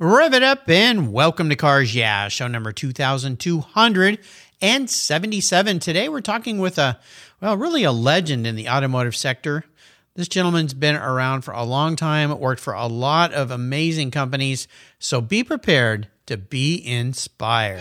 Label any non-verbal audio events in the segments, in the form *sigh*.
Rev it up and welcome to Cars Yeah, show number 2277. Today we're talking with a, well, really a legend in the automotive sector. This gentleman's been around for a long time, worked for a lot of amazing companies, so be prepared to be inspired.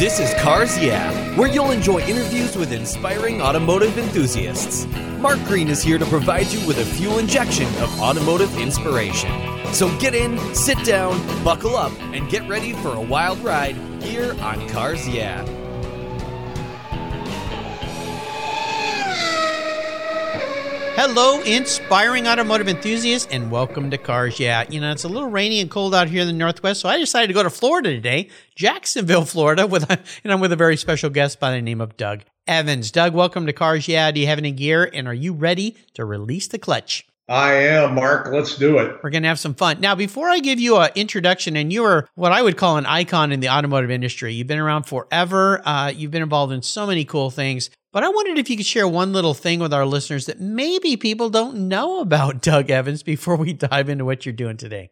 This is Cars Yeah, where you'll enjoy interviews with inspiring automotive enthusiasts. Mark Green is here to provide you with a fuel injection of automotive inspiration. So get in, sit down, buckle up, and get ready for a wild ride here on Cars Yeah. Hello, inspiring automotive enthusiasts, and welcome to Cars Yeah. You know, it's a little rainy and cold out here in the Northwest, so I decided to go to Florida today, Jacksonville, *laughs* Florida, with a, and I'm with a very special guest by the name of Doug Evans. Doug, welcome to Cars Yeah. Do you have any gear, and are you ready to release the clutch? I am, Mark. Let's do it. We're going to have some fun. Now, before I give you an introduction, and you are what I would call an icon in the automotive industry, you've been around forever. Uh, you've been involved in so many cool things. But I wondered if you could share one little thing with our listeners that maybe people don't know about *laughs* Doug Evans before we dive into what you're doing today.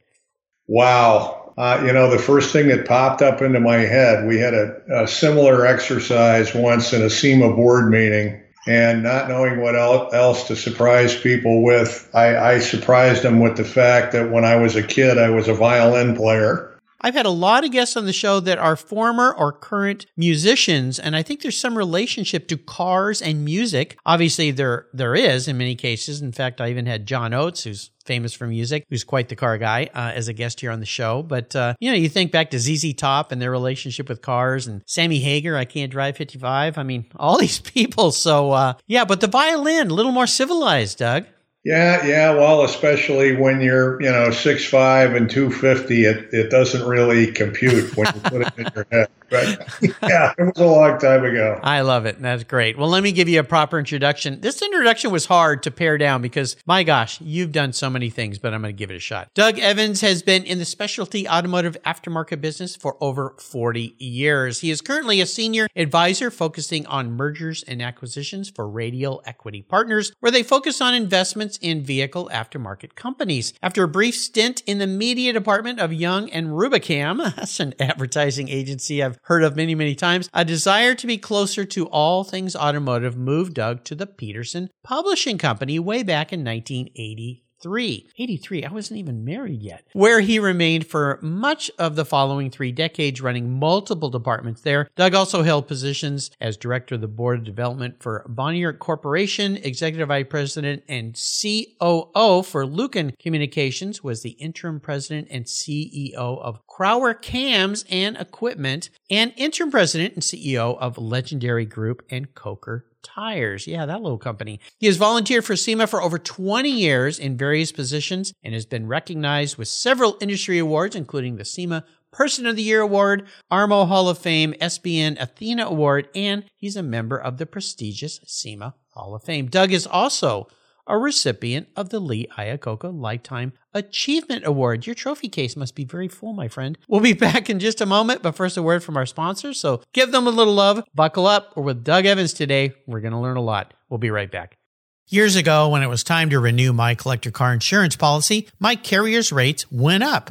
Wow. Uh, you know, the first thing that popped up into my head, we had a, a similar exercise once in a SEMA board meeting and not knowing what else to surprise people with, I, I, surprised them with the fact that when I was a kid, I was a violin player. I've had a lot of guests on the show that are former or current musicians, and I think there's some relationship to cars and music. Obviously, there there is in many cases. In fact, I even had John Oates, who's famous for music, who's quite the car guy, uh, as a guest here on the show. But uh, you know, you think back to ZZ Top and their relationship with cars, and Sammy Hagar, I Can't Drive 55. I mean, *laughs* all these people. So uh, yeah, but the violin, a little more civilized, Doug. Yeah, yeah. Well, especially when you're, you know, six five and two fifty, it, it doesn't really compute when you put it in your head. *laughs* But *laughs* yeah, it was a long time ago. I love it. That's great. Well, let me give you a proper introduction. This introduction was hard to pare down because, my gosh, you've done so many things, but I'm going to give it a shot. Doug Evans has been in the specialty automotive aftermarket business for over 40 years. He is currently a senior advisor focusing on mergers and acquisitions for Radial Equity Partners, where they focus on investments in vehicle aftermarket companies. After a brief stint in the media department of Young and Rubicam, *laughs* that's an advertising agency I've heard of many, many times, a desire to be closer to all things automotive moved Doug to the Petersen Publishing Company way back in 1980 83. 83, I wasn't even married yet. Where he remained for much of the following three decades, running multiple departments there. Doug also held positions as director of the board of development for Bonnier Corporation, executive vice president and COO for Luken Communications, was the interim president and CEO of Crower Cams and Equipment, and interim president and CEO of Legendary Group and Coker Tires. Yeah, that little company. He has volunteered for SEMA for over 20 years in various positions and has been recognized with several industry awards, including the SEMA Person of the Year Award, ARMO Hall of Fame, SBN Athena Award, and he's a member of the prestigious SEMA Hall of Fame. Doug is also a recipient of the Lee Iacocca Lifetime Achievement Award. Your trophy case must be very full, my friend. We'll be *laughs* back in just a moment, but first, a word from our sponsors. So give them a little love, buckle up. We're with Doug Evans today. We're going to learn a lot. We'll be right back. Years ago, when it was time to renew my collector car insurance policy, my carrier's rates went up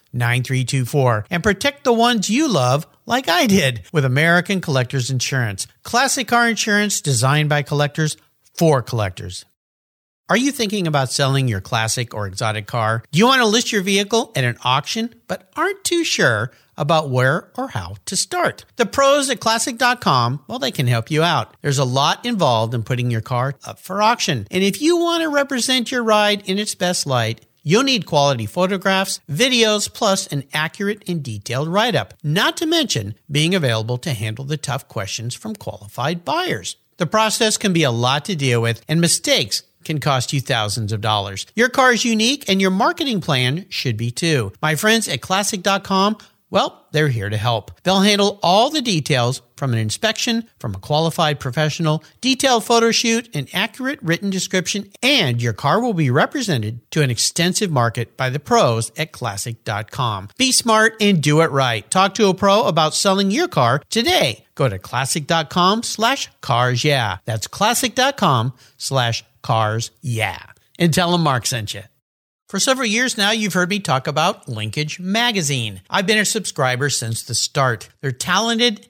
9324 and protect the ones you love like I did with American Collectors Insurance. Classic car insurance designed by collectors for collectors. Are you thinking about selling your classic or exotic car? Do you want to list your vehicle at an auction but aren't too sure about where or how to start? The pros at classic.com, well, they can help you out. There's a lot involved in putting your car up for auction. And if you want to represent your ride in its best light, You'll need quality photographs, videos, plus an accurate and detailed write up, not to mention being available to handle the tough questions from qualified buyers. The process can be a lot to deal with, and mistakes can cost you thousands of dollars. Your car is unique, and your marketing plan should be too. My friends at classic.com well, they're here to help. They'll handle all the details from an inspection from a qualified professional, detailed photo shoot, an accurate written description, and your car will be represented to an extensive market by the pros at classic.com. Be smart and do it right. Talk to a pro about selling your car today. Go to classic.com slash cars yeah. That's classic.com slash cars yeah. And tell them Mark sent you. For several years now, you've heard me talk about Linkage Magazine. I've been a subscriber since the start. They're talented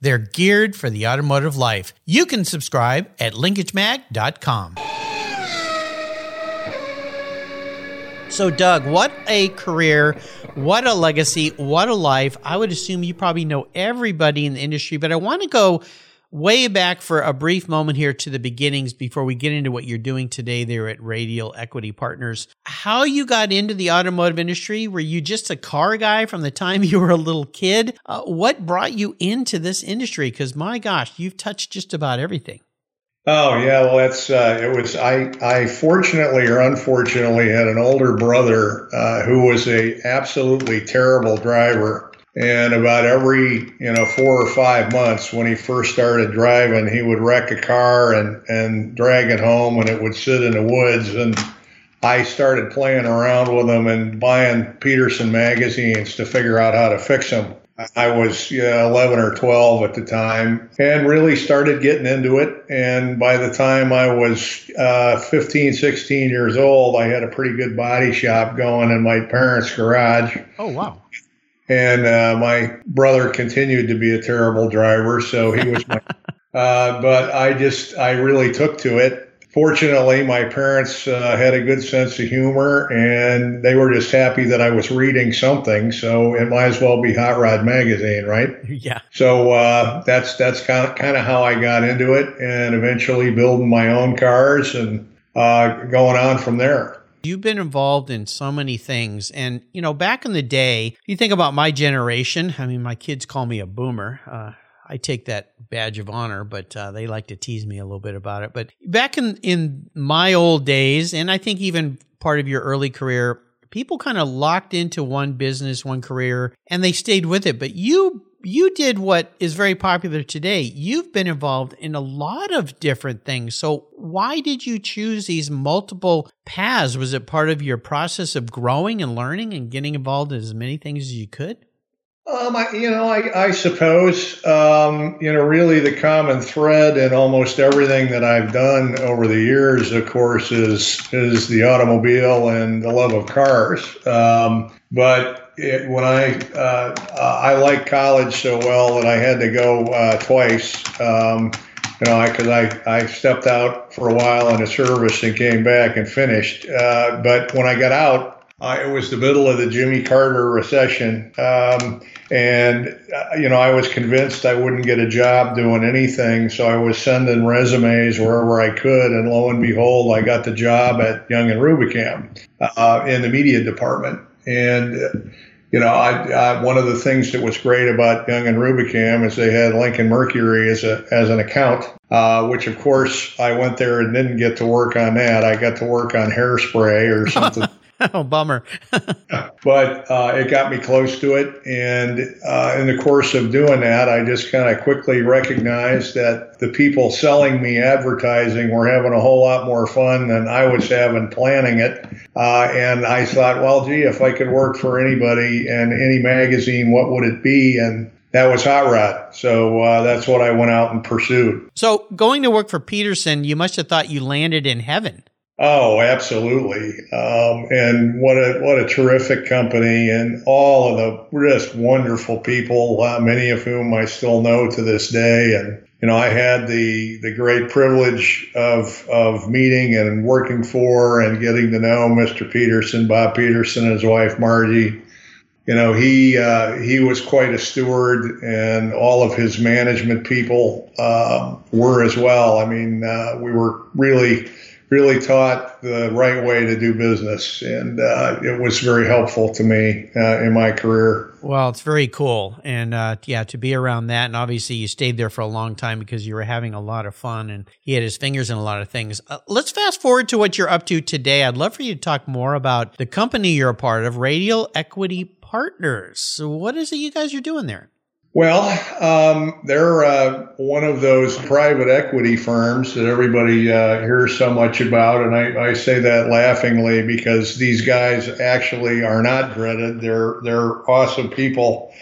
They're geared for the automotive life. You can subscribe at linkagemag.com. So, Doug, what a career, what a legacy, what a life. I would assume you probably know everybody in the industry, but I want to go way back for a brief moment here to the beginnings before we get into what you're doing today there at Radial Equity Partners. How you got into the automotive industry? Were you just a car guy from the time *laughs* you were a little kid? Uh, what brought you into this industry? Because my gosh, you've touched just about everything. Oh yeah, well that's uh, it was I I fortunately or unfortunately had an older brother uh, who was a absolutely terrible driver, and about every you know four or five months when he first started driving, he would wreck a car and and drag it home, and it would sit in the woods and. I started playing around with him and buying Petersen magazines to figure out how to fix them. I was yeah, 11 or 12 at the time and really started getting into it. And by the time I was uh, 15, 16 years old, I had a pretty good body shop going in my parents' garage. Oh, wow. And uh, my brother continued to be a terrible driver. So he was my, *laughs* uh, but I just, I really took to it fortunately, my parents uh, had a good sense of humor and they were just happy that I was reading something. So it might as well be Hot Rod Magazine, right? Yeah. So uh, that's that's kind of kind of how I got into it, and eventually building my own cars and uh, going on from there. You've been involved in so many things. And, you know, back in the day, you think about my generation, I mean, my kids call me a boomer. Uh, I take that badge of honor, but uh, they like to tease me a little bit about it. But back in in my old days, and I think even part of your early career, people kind of locked into one business, one career, and they stayed with it. But you you did what is very popular today. You've been involved in a lot of different things. So why did you choose these multiple paths? Was it part of your process of growing and learning and getting involved in as many things as you could? Um, I, you know, I, I suppose, um, you know, really the common thread in almost everything that I've done over the years, of course, is is the automobile and the love of cars. Um, but it, when I uh, I like college so well that I had to go uh, twice. Um, you know, because I, I, I stepped out for a while in a service and came back and finished. Uh, but when I got out, uh, it was the middle of the Jimmy Carter recession. Um, and, uh, you know, I was convinced I wouldn't get a job doing anything. So I was sending resumes wherever I could. And lo and behold, I got the job at Young and Rubicam uh, in the media department. And, uh, you know, I, I, one of the things that was great about Young and Rubicam is they had Lincoln Mercury as a as an account, uh, which of course I went there and didn't get to work on that. I got to work on hairspray or something *laughs* *laughs* oh, bummer. *laughs* but uh, it got me close to it. And uh, in the course of doing that, I just kind of quickly recognized that the people selling me advertising were having a whole lot more fun than I was having planning it. Uh, and I thought, well, gee, if I could work for anybody and any magazine, what would it be? And that was Hot Rod. So uh, that's what I went out and pursued. So going to work for Petersen, you must have thought you landed in heaven. Oh, absolutely. Um, and what a what a terrific company, and all of the just wonderful people, uh, many of whom I still know to this day. And you know, I had the the great privilege of of meeting and working for and getting to know Mr. Petersen, Bob Petersen, and his wife Margie. You know, he uh, he was quite a steward, and all of his management people uh, were as well. I mean, uh, we were really really taught the right way to do business, and uh, it was very helpful to me uh, in my career. Well, it's very cool, and uh, yeah, to be around that, and obviously you stayed there for a long time because you were having a lot of fun, and he had his fingers in a lot of things. Uh, let's fast forward to what you're up to today. I'd love for you to talk more about the company you're a part of, Radial Equity Partners. So, what is it you guys are doing there? Well, um, they're uh, one of those private equity firms that everybody uh, hears so much about, and I, I, say that laughingly because these guys actually are not dreaded. They're they're awesome people.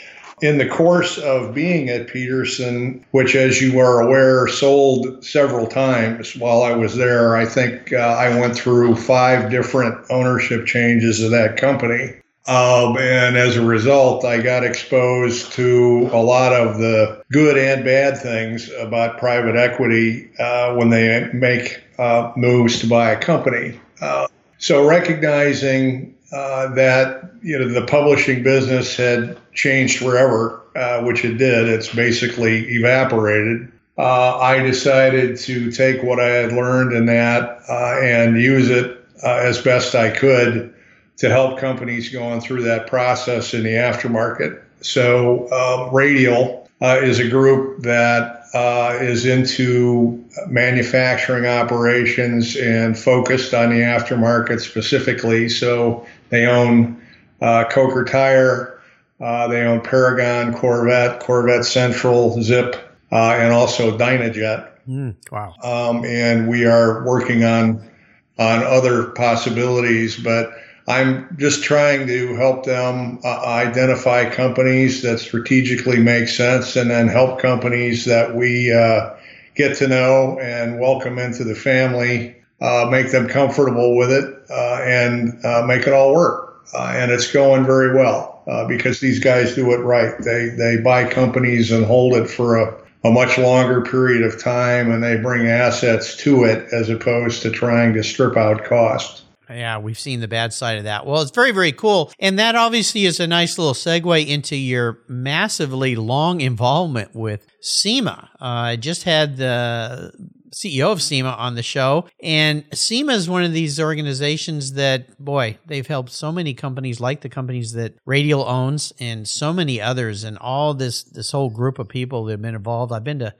In the course of being at Petersen, which, as you are aware, sold several times while I was there, I think uh, I went through five different ownership changes of that company. Um, and as a result, I got exposed to a lot of the good and bad things about private equity uh, when they make uh, moves to buy a company. Uh, so recognizing uh, that you know the publishing business had changed forever, uh, which it did, it's basically evaporated. Uh, I decided to take what I had learned in that and use it as best I could to help companies going through that process in the aftermarket. So, um, Radial uh, is a group that uh, is into manufacturing operations and focused on the aftermarket specifically. So, they own uh, Coker Tire, uh, they own Paragon, Corvette, Corvette Central, Zip, uh, and also Dynojet. Mm, wow. Um, and we are working on on other possibilities, but I'm just trying to help them uh, identify companies that strategically make sense and then help companies that we uh, get to know and welcome into the family, uh, make them comfortable with it, uh, and uh, make it all work. Uh, and it's going very well because these guys do it right. They, they buy companies and hold it for a, a much longer period of time and they bring assets to it as opposed to trying to strip out costs. Yeah, we've seen the bad side of that. Well, it's very, very cool. And that obviously is a nice little segue into your massively long involvement with SEMA. Uh, I just had the CEO of SEMA on the show. And SEMA is one of these organizations that, boy, they've helped so many companies like the companies that Radial owns and so many others and all this this whole group of people that have been involved. I've been to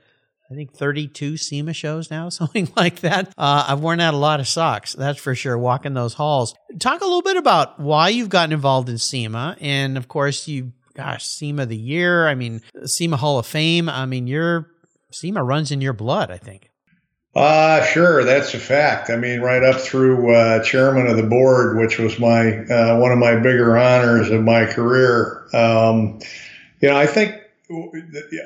I think 32 SEMA shows now, *laughs* something like that. Uh, I've worn out a lot of socks, that's for sure, walking those halls. Talk a little bit about why you've gotten involved in SEMA. And of course, you, gosh, SEMA of the year. I mean, SEMA Hall of Fame. I mean, your SEMA runs in your blood, I think. Uh, sure, that's a fact. I mean, right up through uh, chairman of the board, which was my uh, one of my bigger honors of my career. Um, you know, I think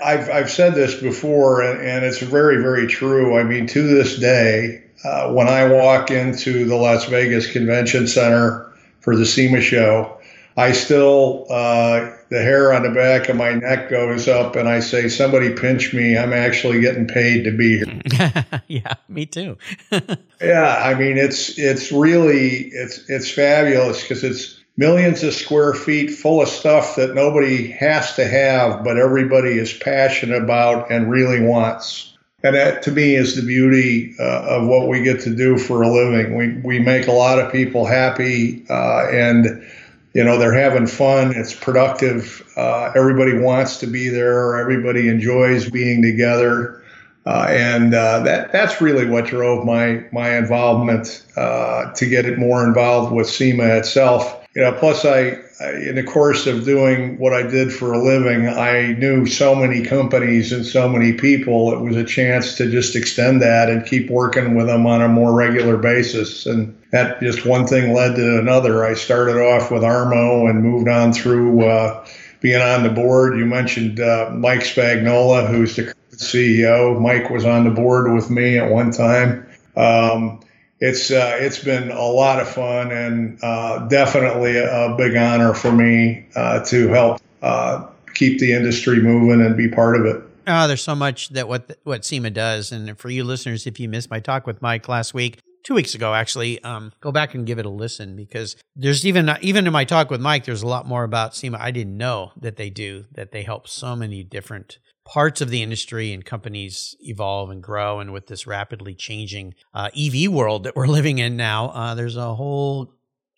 I've, I've said this before, and, and it's very, very true. I mean, to this day, uh, when I walk into the Las Vegas Convention Center for the SEMA show, I still, uh, the hair on the back of my neck goes up, and I say, Somebody pinch me. I'm actually getting paid to be here. *laughs* yeah, me too. *laughs* yeah, I mean, it's, it's really, it's, it's fabulous because it's, millions of square feet full of stuff that nobody has to have, but everybody is passionate about and really wants. And that to me is the beauty uh, of what we get to do for a living. We, we make a lot of people happy uh, and, you know, they're having fun. It's productive. Uh, everybody wants to be there. Everybody enjoys being together. Uh, and uh, that that's really what drove my my involvement uh, to get it more involved with SEMA itself. You know, plus I, I, in the course of doing what I did for a living, I knew so many companies and so many people. It was a chance to just extend that and keep working with them on a more regular basis. And that just one thing led to another. I started off with Armo and moved on through uh, being on the board. You mentioned uh, Mike Spagnola, who's the CEO. Mike was on the board with me at one time. Um, it's uh, it's been a lot of fun and uh, definitely a, big honor for me uh, to help uh, keep the industry moving and be part of it. Oh, there's so much that what what SEMA does, and for you listeners, if you missed my talk with Mike last week, two weeks ago actually, um, go back and give it a listen because there's even even in my talk with Mike, there's a lot more about SEMA I didn't know that they do that they help so many different parts of the industry and companies evolve and grow. And with this rapidly changing uh, EV world that we're *laughs* living in now, uh, there's a whole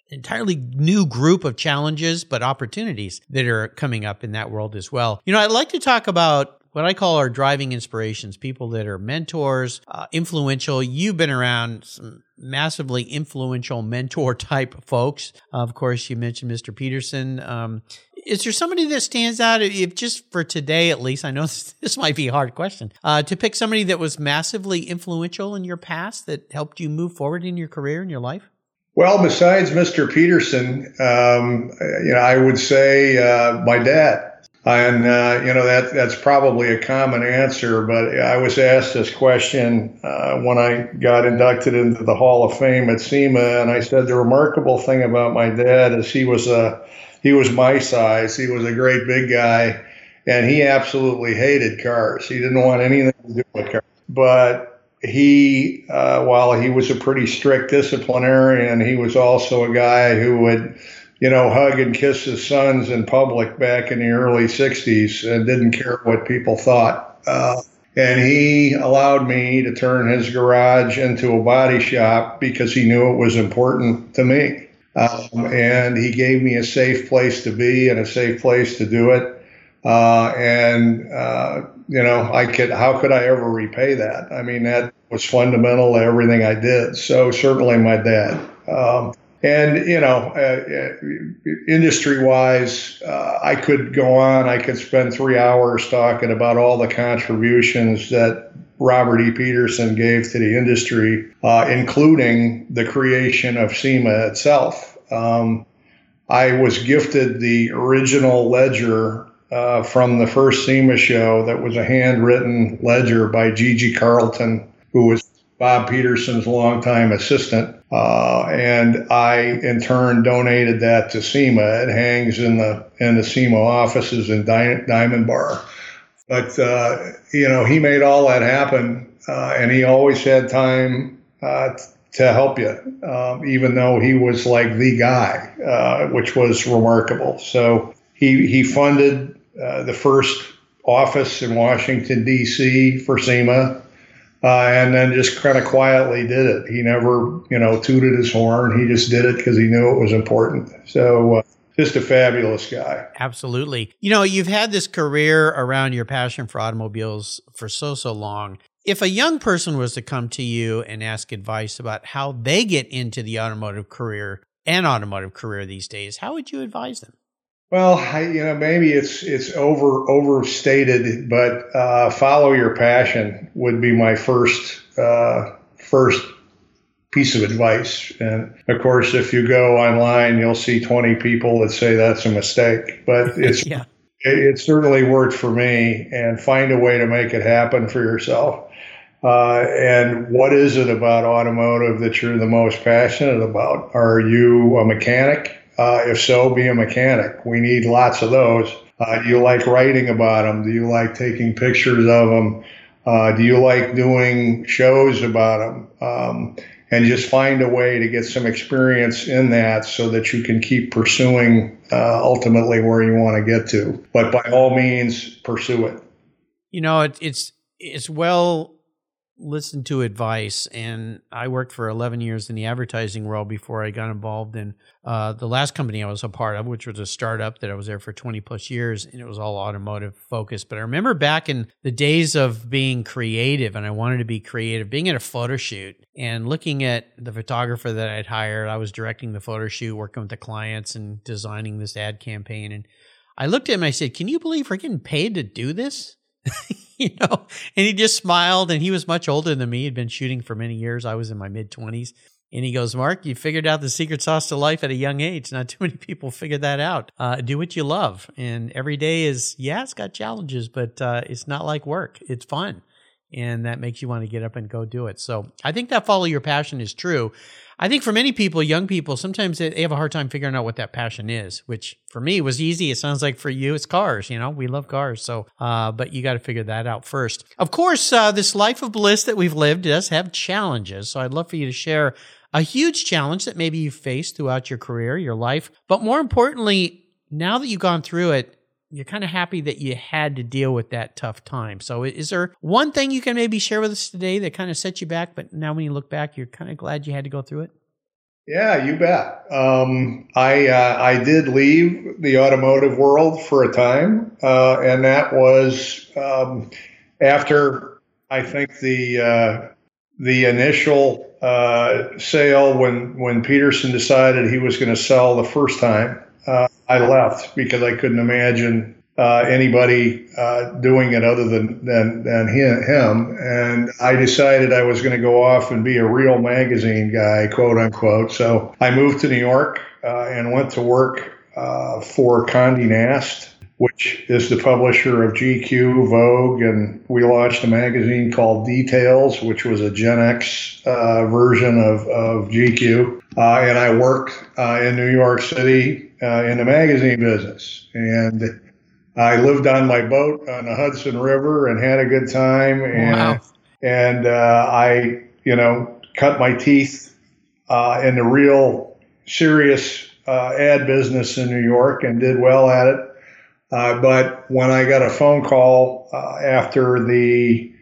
entirely new group of challenges, but opportunities that are coming up in that world as well. You know, I'd like to talk about what I call our driving inspirations, people that are mentors, uh, influential. You've been around some massively influential mentor *laughs* type folks. Uh, of course, you mentioned Mr. Petersen. Um, is there somebody that stands out, if just for today at least? I know *laughs* this, this might be a hard question uh, to pick somebody that was massively influential in your past that helped you move forward in your career and your life. Well, besides Mr. Petersen, um, you know, I would say uh, my dad. And uh, you know that that's probably a common answer, but I was asked this question uh, when I got inducted into the Hall of Fame at SEMA, and I said the remarkable thing about my dad is he was a he was my size. He was a great big guy, and he absolutely hated cars. He didn't want anything to do with cars. But he, uh, while he was a pretty strict disciplinarian, he was also a guy who would you know, hug and kiss his sons in public back in the early 60s and didn't care what people thought. Uh, and he allowed me to turn his garage into a body shop because he knew it was important to me. Um, and he gave me a safe place to be and a safe place to do it. Uh, and, uh, you know, I could, how could I ever repay that? I mean, that was fundamental to everything I did. So certainly my dad. Um, and you know, uh, uh industry-wise, uh, I could go on. I could spend three hours talking about all the contributions that Robert E. Petersen gave to the industry, uh, including the creation of SEMA itself. Um, I was gifted the original ledger uh, from the first SEMA show that was a handwritten ledger by Gigi Carlton, who was Bob Petersen's longtime assistant. Uh, and I, in turn, donated that to SEMA. It hangs in the in the SEMA offices in Diamond Bar. But uh, you know, he made all that happen, uh, and he always had time uh, to help you, um, even though he was like the guy, uh, which was remarkable. So he he funded uh, the first office in Washington D.C. for SEMA uh, and then just kind of quietly did it. He never, you know, tooted his horn. He just did it because he knew it was important. So, uh, just a fabulous guy. Absolutely. You know, you've had this career around your passion for automobiles for so, so long. If a young person was to come to you and ask advice about how they get into the automotive career and automotive career these days, how would you advise them? Well, I, you know, maybe it's it's over overstated, but uh, follow your passion would be my first uh, first piece of advice. And of course, if you go online, you'll see 20 people that say that's a mistake, but *laughs* it's yeah. it, it, certainly worked for me. And find a way to make it happen for yourself. Uh, and what is it about automotive that you're the most passionate about? Are you a mechanic? Uh, if so, be a mechanic. We need lots of those. Uh, do you like writing about them? Do you like taking pictures of them? Uh, do you like doing shows about them? Um, and just find a way to get some experience in that so that you can keep pursuing uh, ultimately where you want to get to. But by all means, pursue it. You know, it, it's it's well listen to advice. And I worked for 11 years in the advertising world before I got involved in uh, the last company I was a part of, which was a startup that I was there for 20 plus years, and it was all automotive focused. But I remember back in the days of being creative, and I wanted to be creative, being at a photo shoot and looking at the photographer that I'd hired. I was directing the photo shoot, working with the clients, and designing this ad campaign. And I looked at him and I said, Can you believe we're getting paid to do this? *laughs* you know, and he just smiled and he was much older than me. He'd been shooting for many years. I was in my mid 20s. And he goes, Mark, you figured out the secret sauce to life at a young age. Not too many people figure that out. Uh, do what you love. And every day is, yeah, it's got challenges, but uh, it's not like work. It's fun. And that makes you want to get up and go do it. So I think that follow your passion is true. I think for many people, young people, sometimes they have a hard time figuring out what that passion is, which for me was easy. It sounds like for you, it's cars. You know, we love cars. So, uh, but you got to figure that out first. Of course, uh, this life of bliss that we've lived does have challenges. So I'd love for you to share a huge challenge that maybe you've faced throughout your career, your life. But more importantly, now that you've gone through it, you're kind of happy that you had to deal with that tough time. So, is there one thing you can maybe share with us today that kind of set you back, but now when you look back, you're kind of glad you had to go through it? Yeah, you bet. Um, I uh, I did leave the automotive world for a time, uh, and that was um, after I think the uh, the initial uh, sale when when Petersen decided he was going to sell the first time. I left because I couldn't imagine uh, anybody uh, doing it other than, than, than him. And I decided I was going to go off and be a real magazine guy, quote unquote. So I moved to New York uh, and went to work uh, for Condé Nast. Which is the publisher of GQ, Vogue, and we launched a magazine called Details, which was a Gen X uh, version of, of GQ. Uh, and I worked in New York City uh, in the magazine business. And I lived on my boat on the Hudson River and had a good time. And, wow. and uh, I, you know, cut my teeth uh, in the real serious uh, ad business in New York and did well at it. Uh, but when I got a phone call uh, after the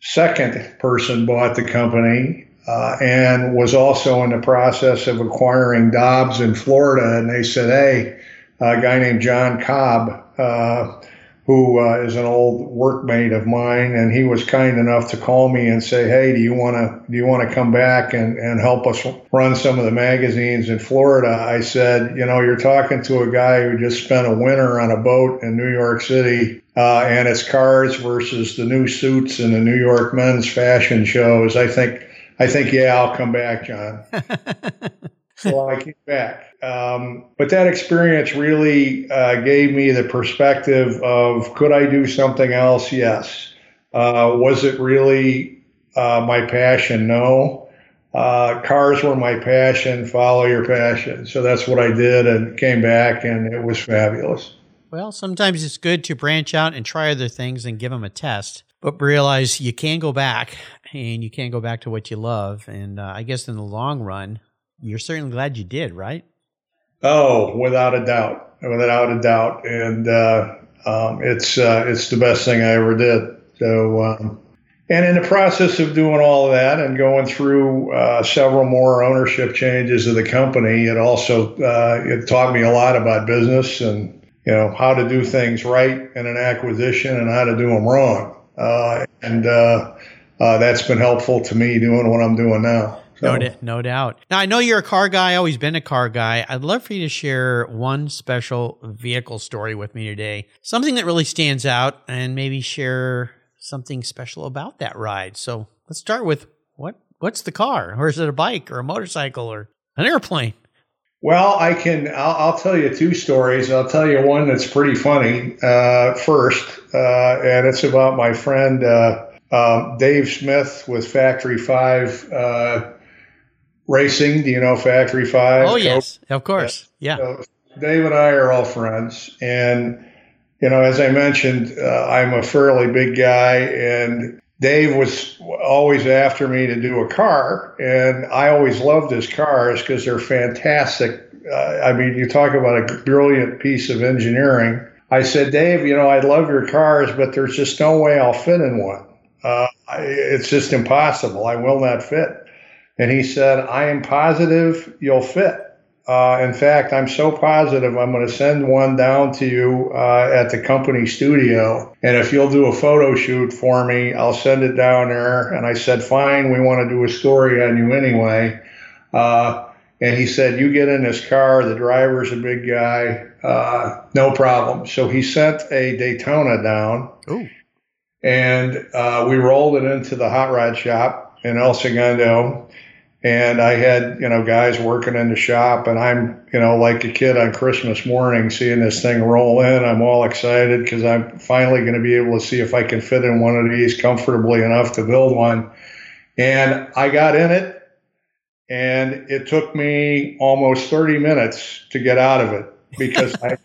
second person bought the company uh, and was also in the process of acquiring Dobbs in Florida. And they said, hey, a guy named John Cobb, uh, who uh, is an old workmate of mine, and he was kind enough to call me and say, "Hey, do you want to do you want to come back and, and help us run some of the magazines in Florida?" I said, "You know, you're talking to a guy who just spent a winter on a boat in New York City, uh, and it's cars versus the new suits and the New York men's fashion shows. I think I think, yeah, I'll come back, John. *laughs* so I came back. Um, but that experience really uh, gave me the perspective of could I do something else? Yes. Uh, was it really uh, my passion? No. Uh, cars were my passion. Follow your passion. So that's what I did and came back, and it was fabulous. Well, sometimes it's good to branch out and try other things and give them a test but realize you can go back and you can't go back to what you love. And uh, I guess in the long run, you're certainly glad you did, right? Oh, without a doubt, without a doubt, and uh, um, it's uh, it's the best thing I ever did. So, um, and in the process of doing all of that and going through uh, several more ownership changes of the company, it also uh, it taught me a lot about business and you know how to do things right in an acquisition and how to do them wrong. Uh, and uh, that's been helpful to me doing what I'm doing now. So. No, no doubt. Now I know you're a car guy. Always been a car guy. I'd love for you to share one special vehicle story with me today. Something that really stands out, and maybe share something special about that ride. So let's start with what what's the car, or is it a bike, or a motorcycle, or an airplane? Well, I can. I'll, I'll, tell you two stories. I'll tell you one that's pretty funny uh, first, uh, and it's about my friend uh, um, Dave Smith with Factory Five uh, Racing. Do you know Factory Five? Oh yes, of course. Yeah. So Dave and I are all friends, and you know, as I mentioned, uh, I'm a fairly big guy, and Dave was always after me to do a car, and I always loved his cars because they're fantastic. Uh, I mean, you talk about a brilliant piece of engineering. I said, Dave, you know, I love your cars, but there's just no way I'll fit in one. Uh, I, it's just impossible. I will not fit. And he said, I am positive you'll fit. Uh, in fact, I'm so positive I'm going to send one down to you uh, at the company studio. And if you'll do a photo shoot for me, I'll send it down there. And I said, fine, we want to do a story on you anyway. Uh, and he said, You get in this car, the driver's a big guy, uh, no problem. So he sent a Daytona down. Ooh. And uh, we rolled it into the hot rod shop in El Segundo. And I had, you know, guys working in the shop, and I'm, you know, like a kid on Christmas morning seeing this thing roll in. I'm all excited because I'm finally going to be able to see if I can fit in one of these comfortably enough to build one. And I got in it and it took me almost 30 minutes to get out of it because *laughs* I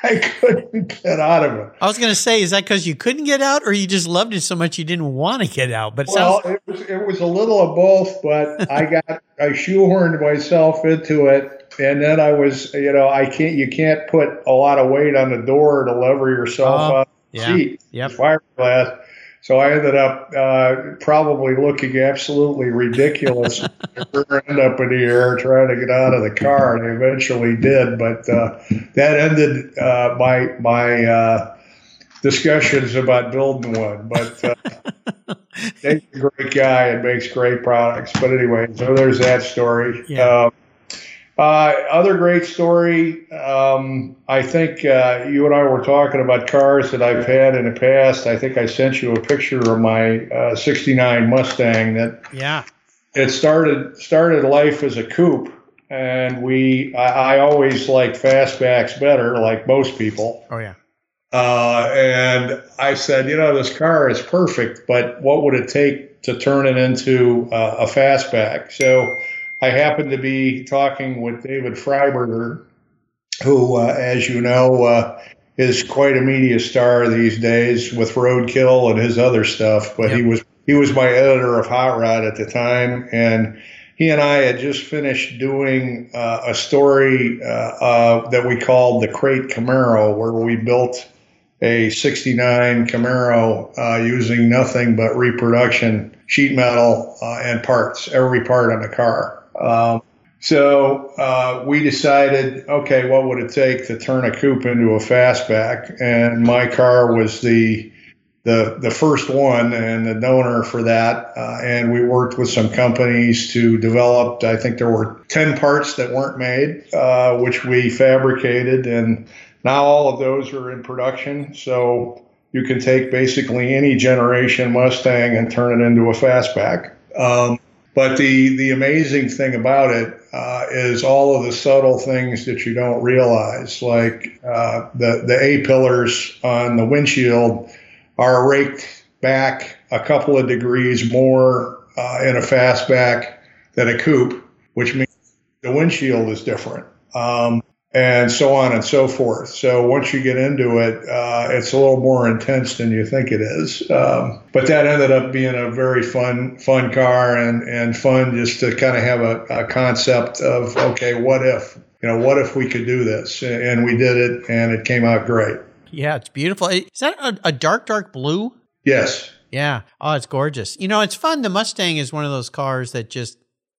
*laughs* I couldn't get out of it. I was going to say, is that because you couldn't get out, or you just loved it so much you didn't want to get out? But it well, sounds- it was it was a little of both, but *laughs* I got I shoehorned myself into it, and then I was you know I can't you can't put a lot of weight on the door to lever yourself Oh, up yeah. seat, Yep. fiberglass. So I ended up uh, probably looking absolutely ridiculous. *laughs* end up in the air trying to get out of the car, and I eventually did. But uh, that ended uh, my my uh, discussions about building one. But uh, *laughs* Dave's a great guy and makes great products. But anyway, so there's that story. Yeah. Um, uh, other great story. Um, I think uh, you and I were talking about cars that I've had in the past. I think I sent you a picture of my uh, '69 Mustang that yeah. it started started life as a coupe, and we I, I always like fastbacks better, like most people. Oh, yeah. Uh, and I said, you know, this car is perfect, but what would it take to turn it into uh, a fastback? So I happened to be talking with David Freiberger, who, uh, as you know, uh, is quite a media star these days with Roadkill and his other stuff. But he was he was my editor of Hot Rod at the time, and he and I had just finished doing uh, a story uh, uh, that we called the Crate Camaro, where we built a 69 Camaro uh, using nothing but reproduction sheet metal uh, and parts, every part on the car. Um, so uh, we decided, okay, what would it take to turn a coupe into a fastback? And my car was the the the first one and the donor for that. Uh, and we worked with some companies to develop. I think there were ten parts that weren't made, uh, which we fabricated, and now all of those are in production. So you can take basically any generation Mustang and turn it into a fastback. Um, but the the amazing thing about it uh, is all of the subtle things that you don't realize, like uh, the the A pillars on the windshield are raked back a couple of degrees more uh, in a fastback than a coupe, which means the windshield is different. Um, and so on and so forth. So once you get into it, uh, it's a little more intense than you think it is. Um, but that ended up being a very fun, fun car and, and fun just to kind of have a, a concept of, okay, what if, you know, what if we could do this? And we did it and it came out great. Yeah, it's beautiful. Is that a, a dark, dark blue? Yes. Yeah. Oh, it's gorgeous. You know, it's fun. The Mustang is one of those cars that just,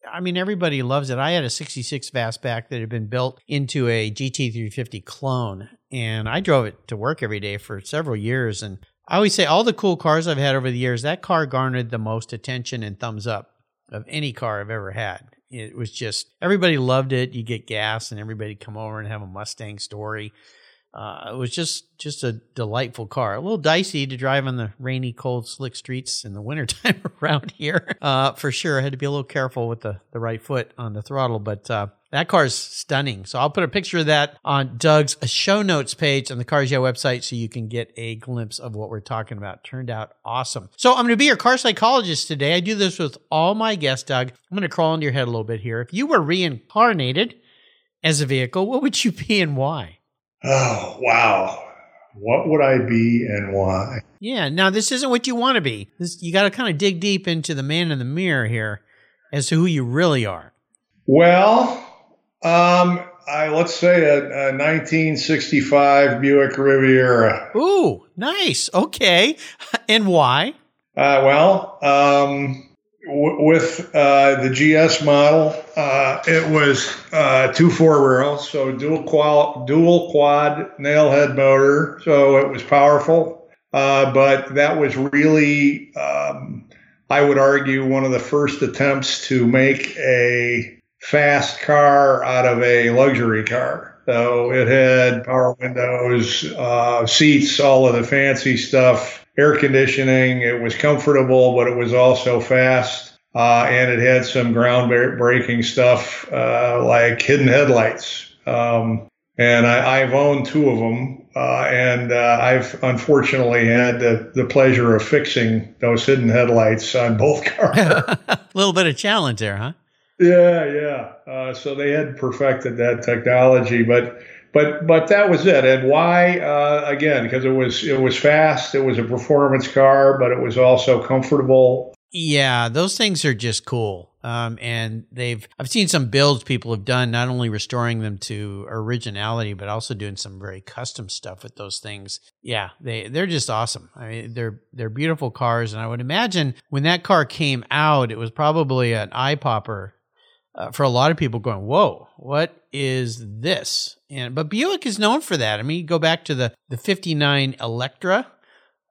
I mean, everybody loves it. I had a 66 Fastback that had been built into a GT350 clone, and I drove it to work every day for several years. And I always say, all the cool cars I've had over the years, that car garnered the most attention and thumbs up of any car I've ever had. It was just, everybody loved it. You get gas, and everybody come over and have a Mustang story. Uh, it was just just a delightful car. A little dicey to drive on the rainy, cold, slick streets in the wintertime *laughs* around here. Uh, for sure, I had to be a little careful with the, the right foot on the throttle, but uh, that car's stunning. So I'll put a picture of that on Doug's show notes page on the Cars Yeah website so you can get a glimpse of what we're talking about. Turned out awesome. So I'm going to be your car psychologist today. I do this with all my guests, Doug. I'm going to crawl into your head a little bit here. If you were reincarnated as a vehicle, what would you be and why? Oh, wow. What would I be and why? Yeah. Now, this isn't what you want to be. This, you got to kind of dig deep into the man in the mirror here as to who you really are. Well, um, I, let's say a, a 1965 Buick Riviera. Ooh, nice. Okay. *laughs* And why? Uh, well, um, w- with uh, the GS model, uh, it was uh, two four barrels, so dual qual- dual quad nail head motor, so it was powerful. Uh, but that was really, um, I would argue, one of the first attempts to make a fast car out of a luxury car. So it had power windows, uh, seats, all of the fancy stuff, air conditioning. It was comfortable, but it was also fast. Uh, and it had some groundbreaking stuff uh, like hidden headlights. Um, and I, have owned two of them, uh, and uh, I've unfortunately had the, the pleasure of fixing those hidden headlights on both *laughs* cars. A *laughs* little bit of challenge there, huh? Yeah, yeah. Uh, so they had perfected that technology, but but but that was it. And why? Uh, again, because it was it was fast. It was a performance car, but it was also comfortable. Yeah, those things are just cool. Um, and they've I've seen some builds people have done, not only restoring them to originality, but also doing some very custom stuff with those things. Yeah, they they're just awesome. I mean, they're they're beautiful cars, and I would imagine when that car came out, it was probably an eye popper uh, for a lot of people going, whoa, what is this? And but Buick is known for that. I mean, go back to the the '59 Electra,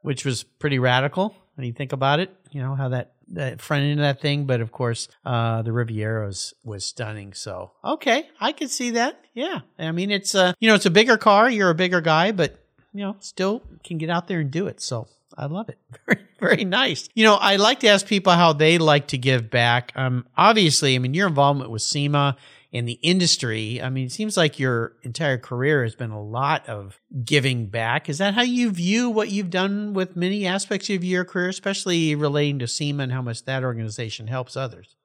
which was pretty radical when you think about it. You know how that that front end of that thing, but of course, uh, the Riviera was, was stunning. So okay, I could see that. Yeah, I mean, it's a you know it's a bigger car. You're a bigger guy, but you know still can get out there and do it. So I love it. *laughs* Very, very nice. You know, I like to ask people how they like to give back. Um, obviously, I mean, your involvement with SEMA in the industry, I mean, it seems like your entire career has been a lot of giving back. Is that how you view what you've done with many aspects of your career, especially relating to SEMA and how much that organization helps others?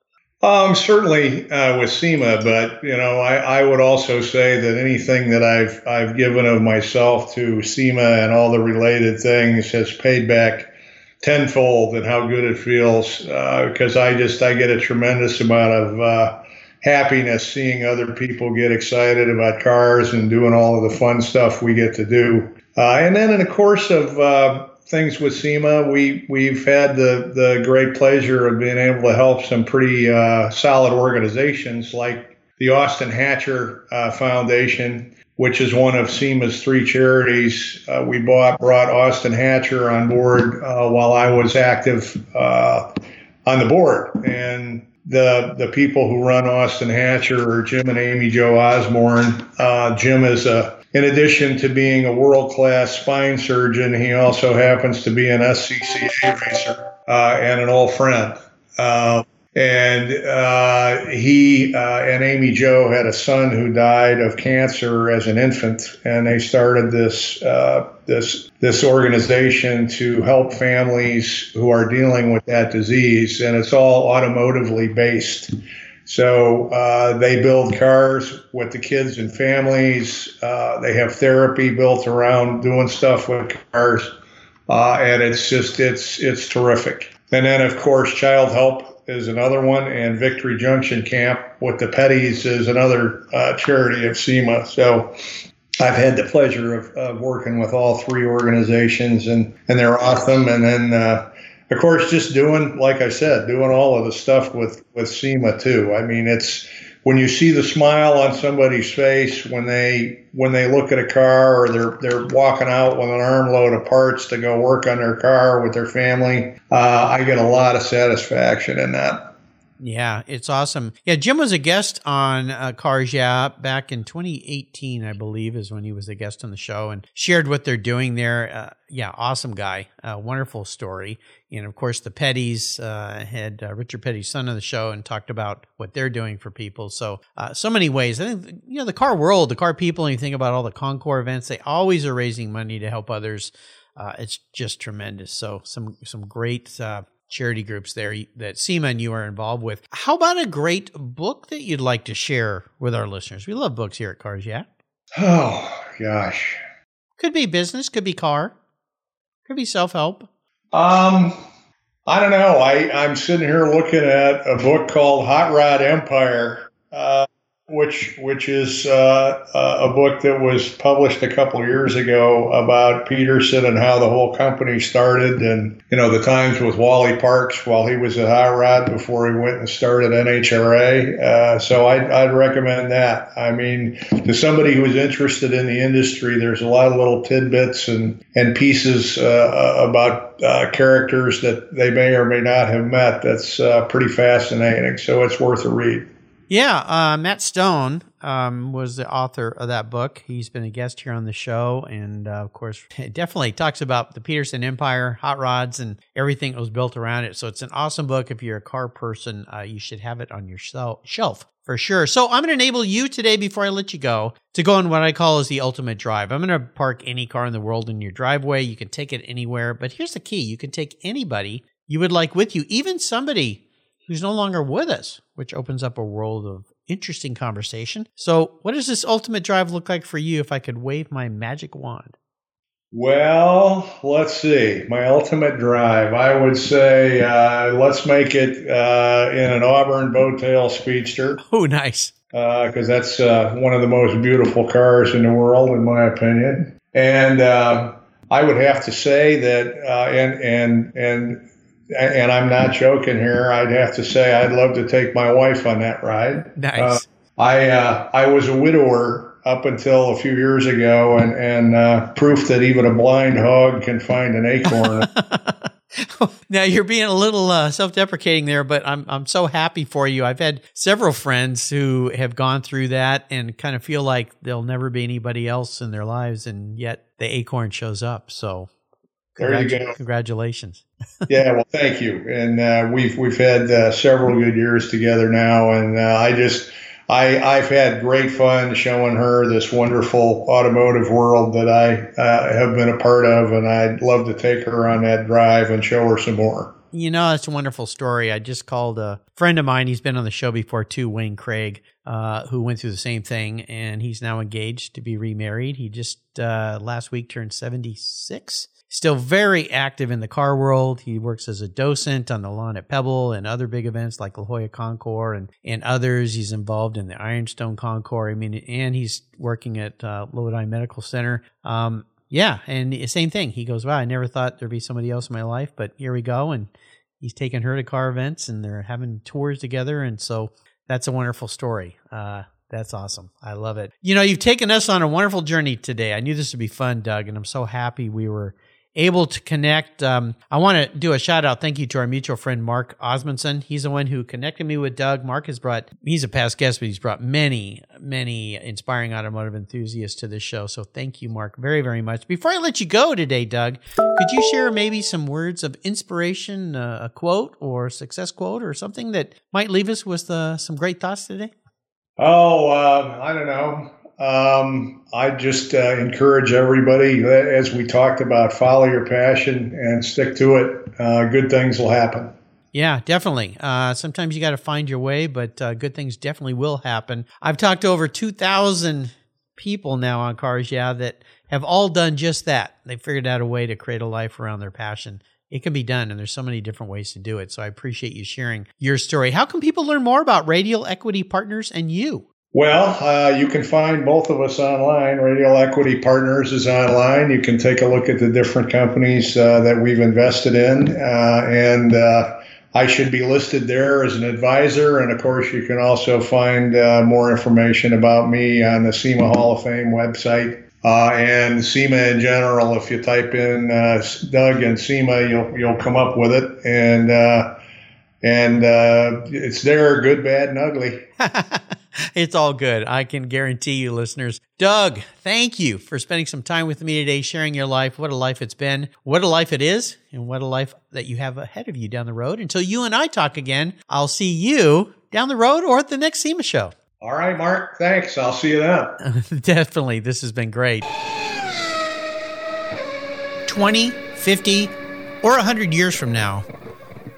Um, certainly uh, with SEMA, but you know, I, I, would also say that anything that I've I've given of myself to SEMA and all the related things has paid back tenfold, and how good it feels because uh, I just I get a tremendous amount of uh, happiness seeing other people get excited about cars and doing all of the fun stuff we get to do. Uh, and then in the course of uh, things with SEMA. We we've had the the great pleasure of being able to help some pretty uh, solid organizations like the Austin Hatcher uh, Foundation, which is one of SEMA's three charities. Uh, we bought brought Austin Hatcher on board uh, while I was active uh, on the board, and the the people who run Austin Hatcher are Jim and Amy Jo Osborne. Uh, Jim is a in addition to being a world class spine surgeon, he also happens to be an SCCA racer uh, and an old friend. Uh, and uh, he uh, and Amy Jo had a son who died of cancer as an infant, and they started this uh, this this organization to help families who are dealing with that disease, and it's all automotively based. So uh, they build cars with the kids and families. Uh, they have therapy built around doing stuff with cars, uh, and it's just it's it's terrific. And then of course, Childhelp is another one, and Victory Junction Camp with the Petties is another uh, charity of SEMA. So I've had the pleasure of, of, working with all three organizations, and and they're awesome. And then uh, of course, just doing, like I said, doing all of the stuff with with SEMA too. I mean, it's when you see the smile on somebody's face when they when they look at a car or they're they're walking out with an armload of parts to go work on their car with their family. Uh, I get a lot of satisfaction in that. Yeah, it's awesome. Yeah, Jim was a guest on uh, Cars Yeah back in 2018, I believe, is when he was a guest on the show and shared what they're doing there. Uh, yeah, awesome guy, uh, wonderful story. And of course, the Petties uh, had uh, Richard Petty's son on the show and talked about what they're doing for people. So, uh, so many ways. I think you know the car world, the car people, and you think about all the Concours events, they always are raising money to help others. it's just tremendous. So, some some great charity groups there that SEMA and you are involved with. How about a great book that you'd like to share with our listeners? We love books here at Cars Yeah. Oh gosh. Could be business, could be car, could be self help. Um, I don't know. I I'm sitting here looking at a book called Hot Rod Empire. Uh, which which is uh, a book that was published a couple of years ago about Petersen and how the whole company started, and you know the times with Wally Parks while he was at Hot Rod before he went and started NHRA. Uh, so I'd, I'd recommend that. I mean, to somebody who's interested in the industry, there's a lot of little tidbits and and pieces uh, about uh, characters that they may or may not have met. That's uh, pretty fascinating. So it's worth a read. Yeah, uh, Matt Stone um, was the author of that book. He's been a guest here on the show, and uh, of course, *laughs* it definitely talks about the Petersen Empire, hot rods, and everything that was built around it. So it's an awesome book. If you're a car person, uh, you should have it on your shelf for sure. So I'm going to enable you today before I let you go to go on what I call is the ultimate drive. I'm going to park any car in the world in your driveway. You can take it anywhere, but here's the key: you can take anybody you would like with you, even somebody who's no longer with us, which opens up a world of interesting conversation. So, what does this ultimate drive look like for you if I could wave my magic wand? Well, let's see. My ultimate drive, I would say, uh, let's make it uh, in an Auburn Boattail Speedster. *laughs* Oh, nice. Because uh, that's uh, one of the most beautiful cars in the world, in my opinion. And uh, I would have to say that, uh, and and and and I'm not joking here. I'd have to say I'd love to take my wife on that ride. Nice. Uh, I uh, I was a widower up until a few years ago, and and uh, proof that even a blind hog can find an acorn. *laughs* now you're being a little uh, self-deprecating there, but I'm I'm so happy for you. I've had several friends who have gone through that and kind of feel like there'll never be anybody else in their lives, and yet the acorn shows up. So there you go. Congratulations. *laughs* yeah, well, thank you. And uh, we've we've had uh, several good years together now, and uh, I just I I've had great fun showing her this wonderful automotive world that I uh, have been a part of, and I'd love to take her on that drive and show her some more. You know, that's a wonderful story. I just called a friend of mine. He's been on the show before too, Wayne Craig, uh, who went through the same thing, and he's now engaged to be remarried. He just uh, last week turned seventy six Still very active in the car world. He works as a docent on the lawn at Pebble and other big events like La Jolla Concours and, and others. He's involved in the Ironstone Concours. I mean, and he's working at uh, Lodi Medical Center. Um, yeah, and same thing. He goes, "Wow, I never thought there'd be somebody else in my life, but here we go." And he's taking her to car events, and they're having tours together, and so that's a wonderful story. Uh, that's awesome. I love it. You know, you've taken us on a wonderful journey today. I knew this would be fun, Doug, and I'm so happy we were able to connect. Um, I want to do a shout out. Thank you to our mutual friend, Mark Osmondson. He's the one who connected me with Doug. Mark has brought, he's a past guest, but he's brought many, many inspiring automotive enthusiasts to this show. So thank you, Mark, very, very much. Before I let you go today, Doug, could you share maybe some words of inspiration, uh, a quote or success quote or something that might leave us with uh, some great thoughts today? Oh, uh, I don't know. Um, I just uh, encourage everybody, uh, as we talked about, follow your passion and stick to it. Uh, good things will happen. Yeah, definitely. Uh, sometimes you got to find your way, but uh, good things definitely will happen. I've talked to over 2,000 people now on Cars Yeah that have all done just that. They figured out a way to create a life around their passion. It can be done, and there's so many different ways to do it. So I appreciate you sharing your story. How can people learn more about Radial Equity Partners and you? Well, uh, you can find both of us online. Radial Equity Partners is online. You can take a look at the different companies uh, that we've invested in, uh, and uh, I should be listed there as an advisor. And of course, you can also find uh, more information about me on the SEMA Hall of Fame website. Uh, and SEMA in general, if you type in Doug and SEMA, you'll you'll come up with it, and and uh, it's there, good, bad, and ugly. *laughs* it's all good. I can guarantee you, listeners. Doug, thank you for spending some time with me today, sharing your life. What a life it's been, what a life it is, and what a life that you have ahead of you down the road. Until you and I talk again, I'll see you down the road or at the next SEMA show. All right, Mark. Thanks. I'll see you then. *laughs* Definitely. This has been great. 20, 50, or 100 years from now,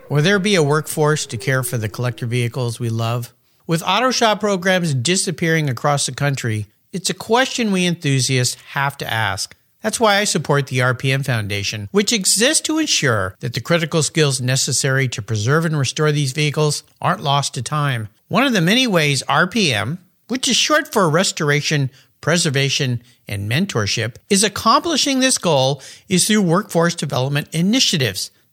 will there be a workforce to care for the collector vehicles we love? With auto shop programs disappearing across the country, it's a question we enthusiasts have to ask. That's why I support the RPM Foundation, which exists to ensure that the critical skills necessary to preserve and restore these vehicles aren't lost to time. One of the many ways RPM which is short for restoration, preservation, and mentorship, is accomplishing this goal is through workforce development initiatives.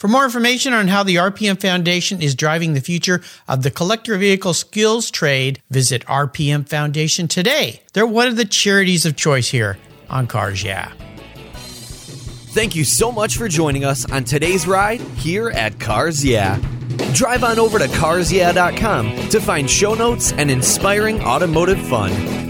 For more information on how the RPM Foundation is driving the future of the collector vehicle skills trade, visit RPM Foundation today. They're one of the charities of choice here on Cars Yeah. Thank you so much for joining us on today's ride here at Cars Yeah. Drive on over to carsyeah.com to find show notes and inspiring automotive fun.